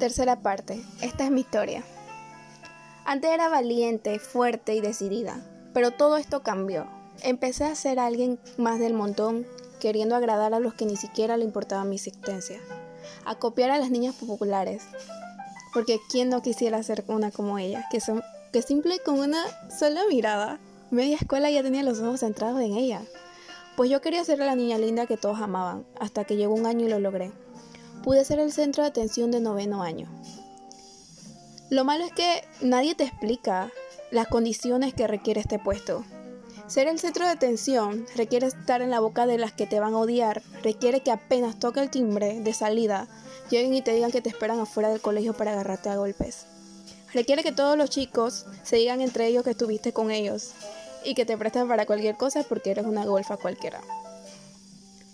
Tercera parte. Esta es mi historia. Antes era valiente, fuerte y decidida, pero todo esto cambió. Empecé a ser alguien más del montón, queriendo agradar a los que ni siquiera le importaba mi existencia, a copiar a las niñas populares, porque quién no quisiera ser una como ella, que, son, que simple con una sola mirada, media escuela ya tenía los ojos centrados en ella. Pues yo quería ser la niña linda que todos amaban, hasta que llegó un año y lo logré. Pude ser el centro de atención de noveno año. Lo malo es que nadie te explica las condiciones que requiere este puesto. Ser el centro de atención requiere estar en la boca de las que te van a odiar, requiere que apenas toque el timbre de salida, lleguen y te digan que te esperan afuera del colegio para agarrarte a golpes. Requiere que todos los chicos se digan entre ellos que estuviste con ellos y que te prestan para cualquier cosa porque eres una golfa cualquiera.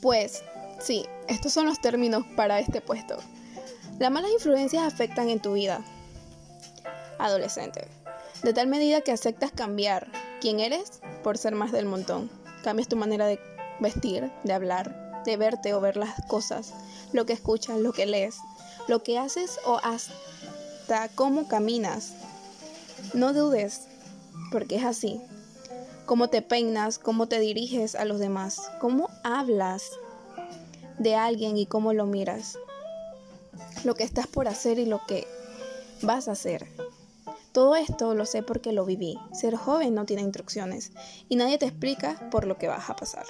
Pues, sí, estos son los términos para este puesto. Las malas influencias afectan en tu vida. Adolescente. De tal medida que aceptas cambiar quién eres por ser más del montón. Cambias tu manera de vestir, de hablar, de verte o ver las cosas, lo que escuchas, lo que lees, lo que haces o hasta cómo caminas. No dudes, porque es así cómo te peinas, cómo te diriges a los demás, cómo hablas de alguien y cómo lo miras, lo que estás por hacer y lo que vas a hacer. Todo esto lo sé porque lo viví. Ser joven no tiene instrucciones y nadie te explica por lo que vas a pasar.